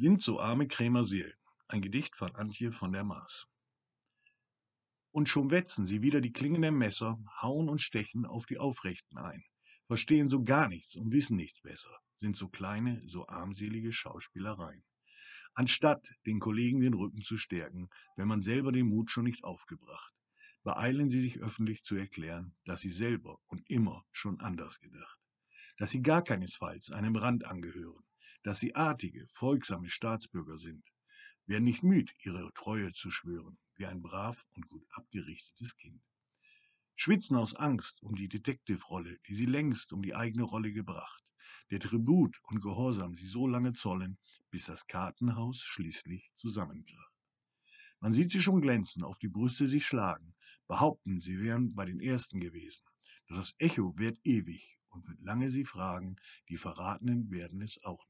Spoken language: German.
Sind so arme Krämer Seelen. Ein Gedicht von Antje von der Maas. Und schon wetzen sie wieder die Klingen der Messer, hauen und stechen auf die Aufrechten ein, verstehen so gar nichts und wissen nichts besser, sind so kleine, so armselige Schauspielereien. Anstatt den Kollegen den Rücken zu stärken, wenn man selber den Mut schon nicht aufgebracht, beeilen sie sich öffentlich zu erklären, dass sie selber und immer schon anders gedacht, dass sie gar keinesfalls einem Rand angehören, dass sie artige, folgsame Staatsbürger sind, werden nicht müd, ihre Treue zu schwören, wie ein brav und gut abgerichtetes Kind. Schwitzen aus Angst um die Detective-Rolle, die sie längst um die eigene Rolle gebracht, der Tribut und Gehorsam sie so lange zollen, bis das Kartenhaus schließlich zusammenkracht. Man sieht sie schon glänzen, auf die Brüste sich schlagen, behaupten, sie wären bei den Ersten gewesen. Doch das Echo wird ewig und wird lange sie fragen, die Verratenen werden es auch